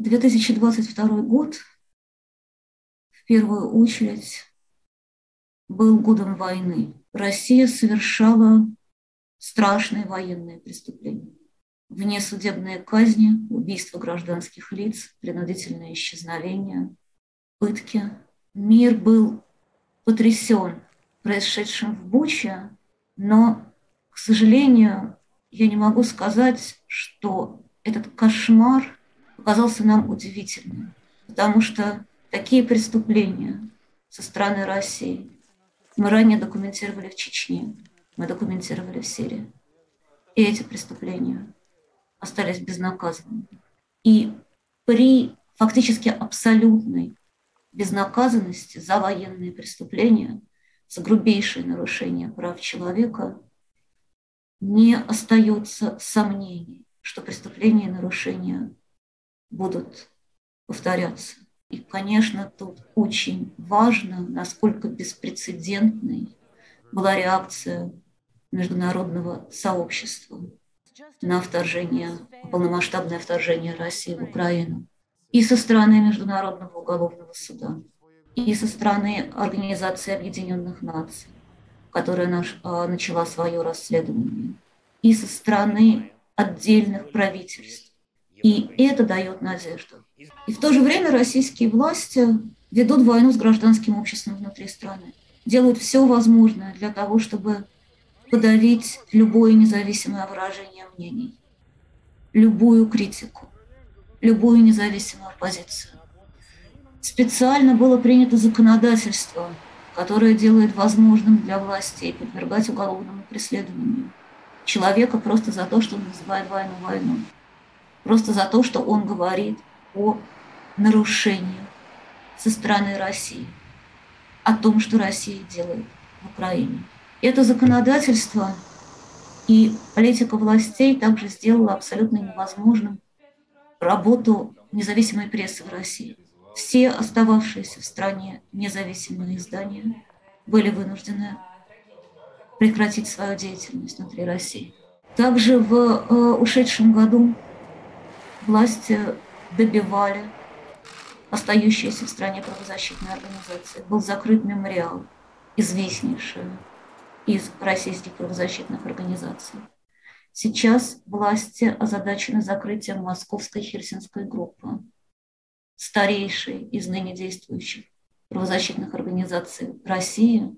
2022 год в первую очередь был годом войны. Россия совершала страшные военные преступления. Внесудебные казни, убийства гражданских лиц, принудительное исчезновение, пытки. Мир был потрясен происшедшим в Буче, но, к сожалению, я не могу сказать, что этот кошмар показался нам удивительным, потому что такие преступления со стороны России мы ранее документировали в Чечне, мы документировали в Сирии. И эти преступления остались безнаказанными. И при фактически абсолютной безнаказанности за военные преступления, за грубейшие нарушения прав человека, не остается сомнений, что преступления и нарушения будут повторяться. И, конечно, тут очень важно, насколько беспрецедентной была реакция международного сообщества на вторжение, полномасштабное вторжение России в Украину. И со стороны Международного уголовного суда, и со стороны Организации Объединенных Наций, которая наш, а, начала свое расследование, и со стороны отдельных правительств. И это дает надежду. И в то же время российские власти ведут войну с гражданским обществом внутри страны, делают все возможное для того, чтобы подавить любое независимое выражение мнений, любую критику, любую независимую позицию. Специально было принято законодательство, которое делает возможным для властей подвергать уголовному преследованию человека просто за то, что он называет войну войной, просто за то, что он говорит – о нарушении со стороны России, о том, что Россия делает в Украине. Это законодательство и политика властей также сделала абсолютно невозможным работу независимой прессы в России. Все остававшиеся в стране независимые издания были вынуждены прекратить свою деятельность внутри России. Также в э, ушедшем году власти добивали остающиеся в стране правозащитные организации. Был закрыт мемориал, известнейший из российских правозащитных организаций. Сейчас власти озадачены закрытием Московской Хельсинской группы, старейшей из ныне действующих правозащитных организаций России,